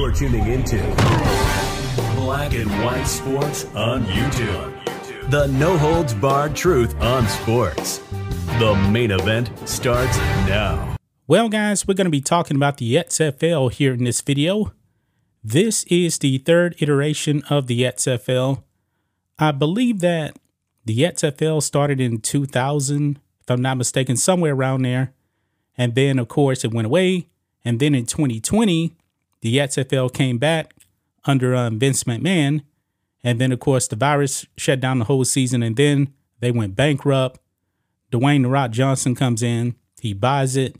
You're tuning into Black and White Sports on YouTube. The no holds barred truth on sports. The main event starts now. Well, guys, we're going to be talking about the XFL here in this video. This is the third iteration of the XFL. I believe that the XFL started in 2000, if I'm not mistaken, somewhere around there. And then, of course, it went away. And then in 2020, the XFL came back under um, Vince McMahon. And then, of course, the virus shut down the whole season. And then they went bankrupt. Dwayne The Rock Johnson comes in, he buys it.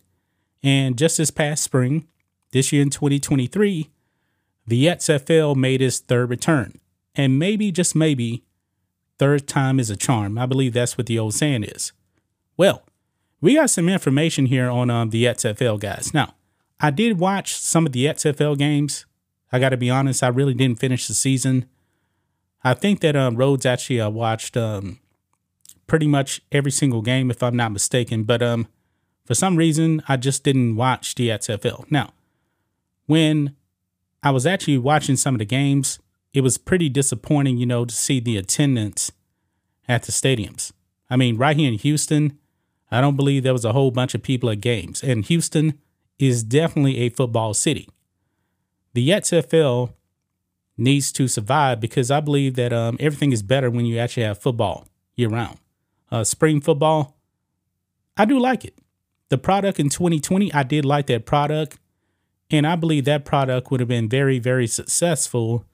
And just this past spring, this year in 2023, the XFL made its third return. And maybe, just maybe, third time is a charm. I believe that's what the old saying is. Well, we got some information here on um, the XFL, guys. Now, I did watch some of the XFL games. I got to be honest, I really didn't finish the season. I think that um, Rhodes actually uh, watched um, pretty much every single game, if I'm not mistaken. But um, for some reason, I just didn't watch the XFL. Now, when I was actually watching some of the games, it was pretty disappointing, you know, to see the attendance at the stadiums. I mean, right here in Houston, I don't believe there was a whole bunch of people at games. And Houston is definitely a football city. The XFL needs to survive because I believe that um, everything is better when you actually have football year round. Uh, spring football, I do like it. The product in 2020, I did like that product. And I believe that product would have been very, very successful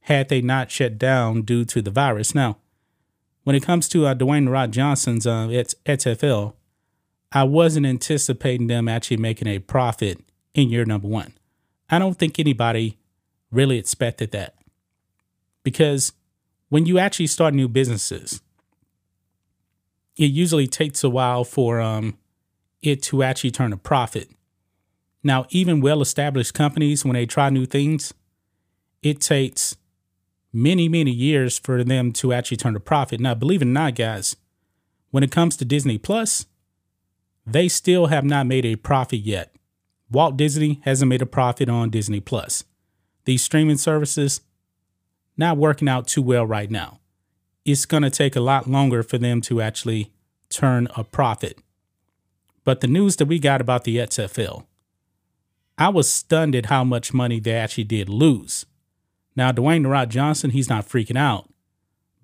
had they not shut down due to the virus. Now, when it comes to uh, Dwayne Rock Johnson's uh, XFL, I wasn't anticipating them actually making a profit in year number one. I don't think anybody really expected that. Because when you actually start new businesses, it usually takes a while for um, it to actually turn a profit. Now, even well established companies, when they try new things, it takes many, many years for them to actually turn a profit. Now, believe it or not, guys, when it comes to Disney Plus, they still have not made a profit yet. Walt Disney hasn't made a profit on Disney Plus. These streaming services not working out too well right now. It's going to take a lot longer for them to actually turn a profit. But the news that we got about the XFL, I was stunned at how much money they actually did lose. Now, Dwayne The Rock Johnson, he's not freaking out,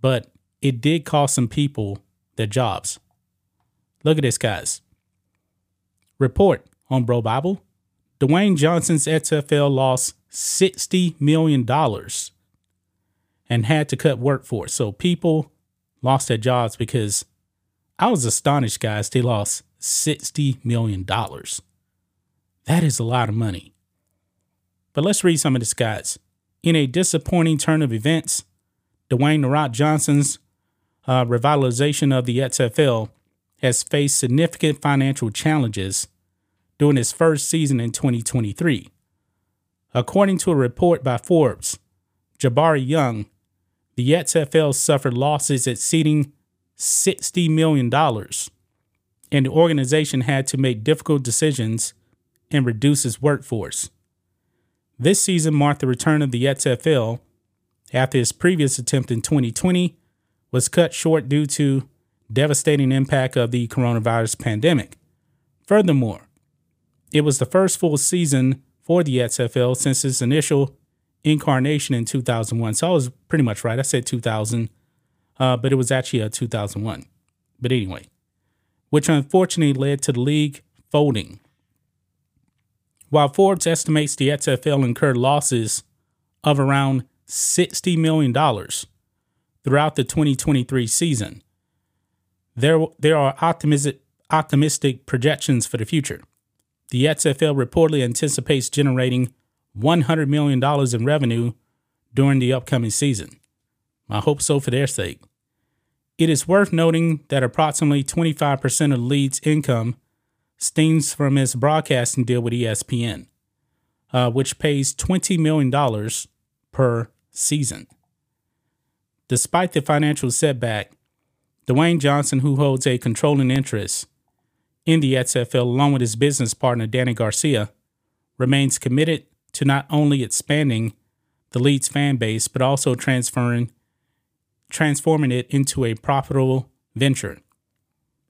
but it did cost some people their jobs. Look at this, guys. Report on BroBible. Dwayne Johnson's XFL lost $60 million and had to cut workforce. So people lost their jobs because I was astonished, guys. They lost $60 million. That is a lot of money. But let's read some of this, guys. In a disappointing turn of events, Dwayne The Rock Johnson's uh, revitalization of the XFL has faced significant financial challenges during its first season in 2023. According to a report by Forbes, Jabari Young, the XFL suffered losses exceeding $60 million, and the organization had to make difficult decisions and reduce its workforce. This season marked the return of the XFL after its previous attempt in 2020 was cut short due to devastating impact of the coronavirus pandemic. Furthermore, it was the first full season for the XFL since its initial incarnation in 2001. So I was pretty much right. I said 2000, uh, but it was actually a 2001. But anyway, which unfortunately led to the league folding. While Forbes estimates the XFL incurred losses of around $60 million throughout the 2023 season, there, there are optimistic, optimistic projections for the future. The XFL reportedly anticipates generating $100 million in revenue during the upcoming season. I hope so for their sake. It is worth noting that approximately 25% of Leeds' income stems from its broadcasting deal with ESPN, uh, which pays $20 million per season. Despite the financial setback, Dwayne Johnson, who holds a controlling interest in the XFL along with his business partner Dany Garcia, remains committed to not only expanding the league's fan base but also transferring transforming it into a profitable venture.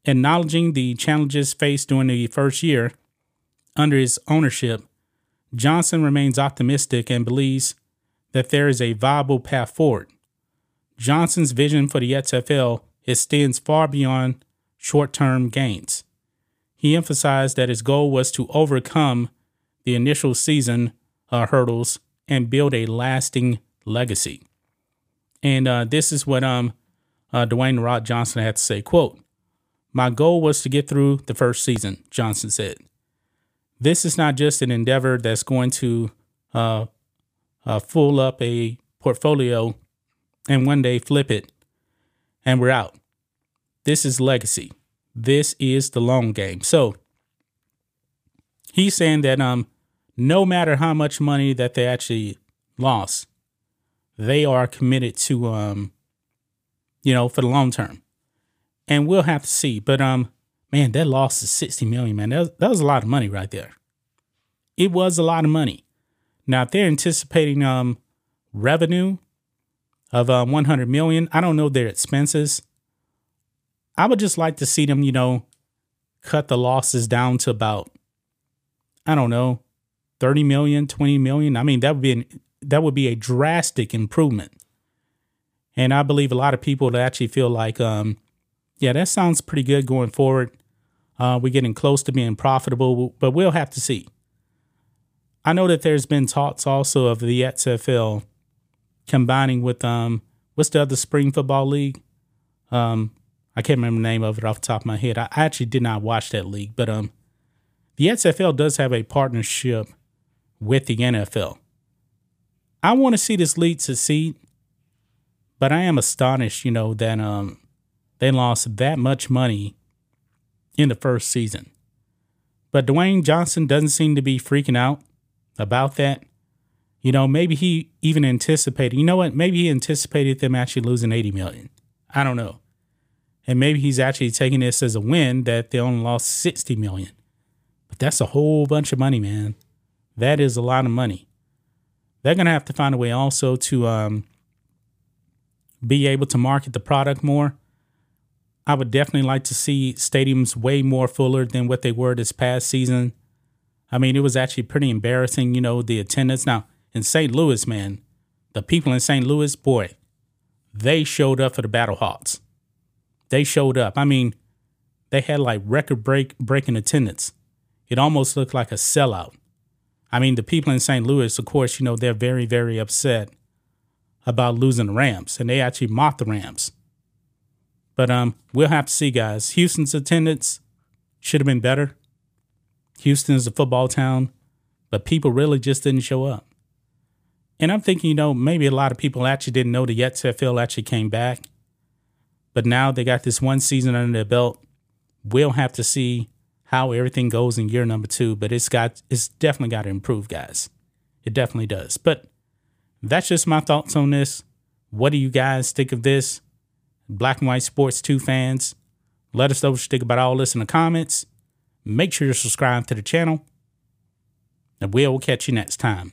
Acknowledging the challenges faced during the first year under his ownership, Johnson remains optimistic and believes that there is a viable path forward. Johnson's vision for the XFL extends far beyond short term gains. He emphasized that his goal was to overcome the initial season uh, hurdles and build a lasting legacy. And uh, this is what um, uh, Dwayne Rock Johnson had to say, quote, my goal was to get through the first season, Johnson said. This is not just an endeavor that's going to uh, uh, full up a portfolio and one day flip it and we're out. This is legacy. This is the long game. So he's saying that um no matter how much money that they actually lost, they are committed to um you know for the long term. And we'll have to see. But um man, that loss is 60 million, man. That was, that was a lot of money right there. It was a lot of money. Now if they're anticipating um revenue of um, 100 million. I don't know their expenses. I would just like to see them, you know, cut the losses down to about, I don't know, 30 million, 20 million. I mean, that would be an, that would be a drastic improvement. And I believe a lot of people would actually feel like, um, yeah, that sounds pretty good going forward. Uh, we're getting close to being profitable, but we'll have to see. I know that there's been talks also of the XFL combining with um what's the other spring football league? Um, I can't remember the name of it off the top of my head. I, actually did not watch that league, but um, the XFL does have a partnership with the NFL. I want to see this league succeed, but I am astonished, you know, that um they lost that much money in the first season. But Dwayne Johnson doesn't seem to be freaking out about that. You know, maybe he even anticipated, you know what? Maybe he anticipated them actually losing 80 million. I don't know. And maybe he's actually taking this as a win that they only lost 60 million. But that's a whole bunch of money, man. That is a lot of money. They're going to have to find a way also to um, be able to market the product more. I would definitely like to see stadiums way more fuller than what they were this past season. I mean, it was actually pretty embarrassing, you know, the attendance. Now, in St. Louis, man, the people in St. Louis, boy, they showed up for the BattleHawks. They showed up. I mean, they had like record break breaking attendance. It almost looked like a sellout. I mean, the people in St. Louis, of course, you know, they're very, very upset about losing the Rams, and they actually mocked the Rams. But um, we'll have to see, guys. Houston's attendance should have been better. Houston is a football town, but people really just didn't show up. And I'm thinking, you know, maybe a lot of people actually didn't know the XFL actually came back. But now they got this one season under their belt. We'll have to see how everything goes in year number two. But it's got it's definitely got to improve, guys. It definitely does. But that's just my thoughts on this. What do you guys think of this? Black and White Sports 2 fans. Let us know what you think about all this in the comments. Make sure you're subscribed to the channel. And we'll catch you next time.